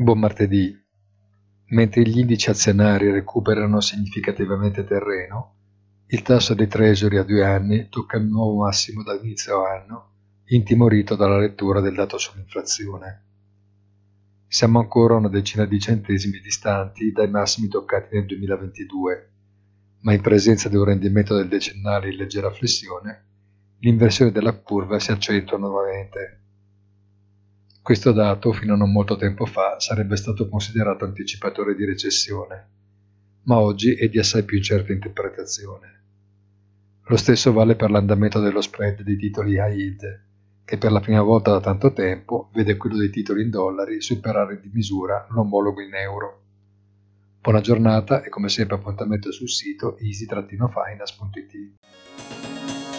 Buon martedì. Mentre gli indici azionari recuperano significativamente terreno, il tasso dei treasury a due anni tocca il nuovo massimo dall'inizio anno, intimorito dalla lettura del dato sull'inflazione. Siamo ancora una decina di centesimi distanti dai massimi toccati nel 2022, ma in presenza di un rendimento del decennale in leggera flessione, l'inversione della curva si accentua nuovamente. Questo dato, fino a non molto tempo fa, sarebbe stato considerato anticipatore di recessione, ma oggi è di assai più incerta interpretazione. Lo stesso vale per l'andamento dello spread dei titoli high yield, che per la prima volta da tanto tempo vede quello dei titoli in dollari superare di misura l'omologo in euro. Buona giornata e come sempre appuntamento sul sito easy-finance.it.